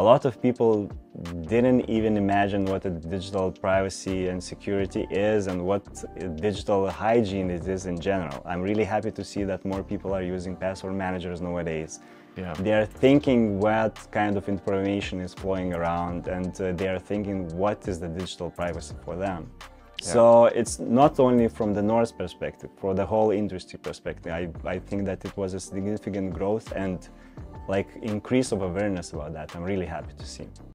a lot of people didn't even imagine what a digital privacy and security is and what digital hygiene it is in general. I'm really happy to see that more people are using password managers nowadays. Yeah. They are thinking what kind of information is flowing around and uh, they are thinking what is the digital privacy for them. So it's not only from the Nord perspective, for the whole industry perspective. I, I think that it was a significant growth and like increase of awareness about that. I'm really happy to see.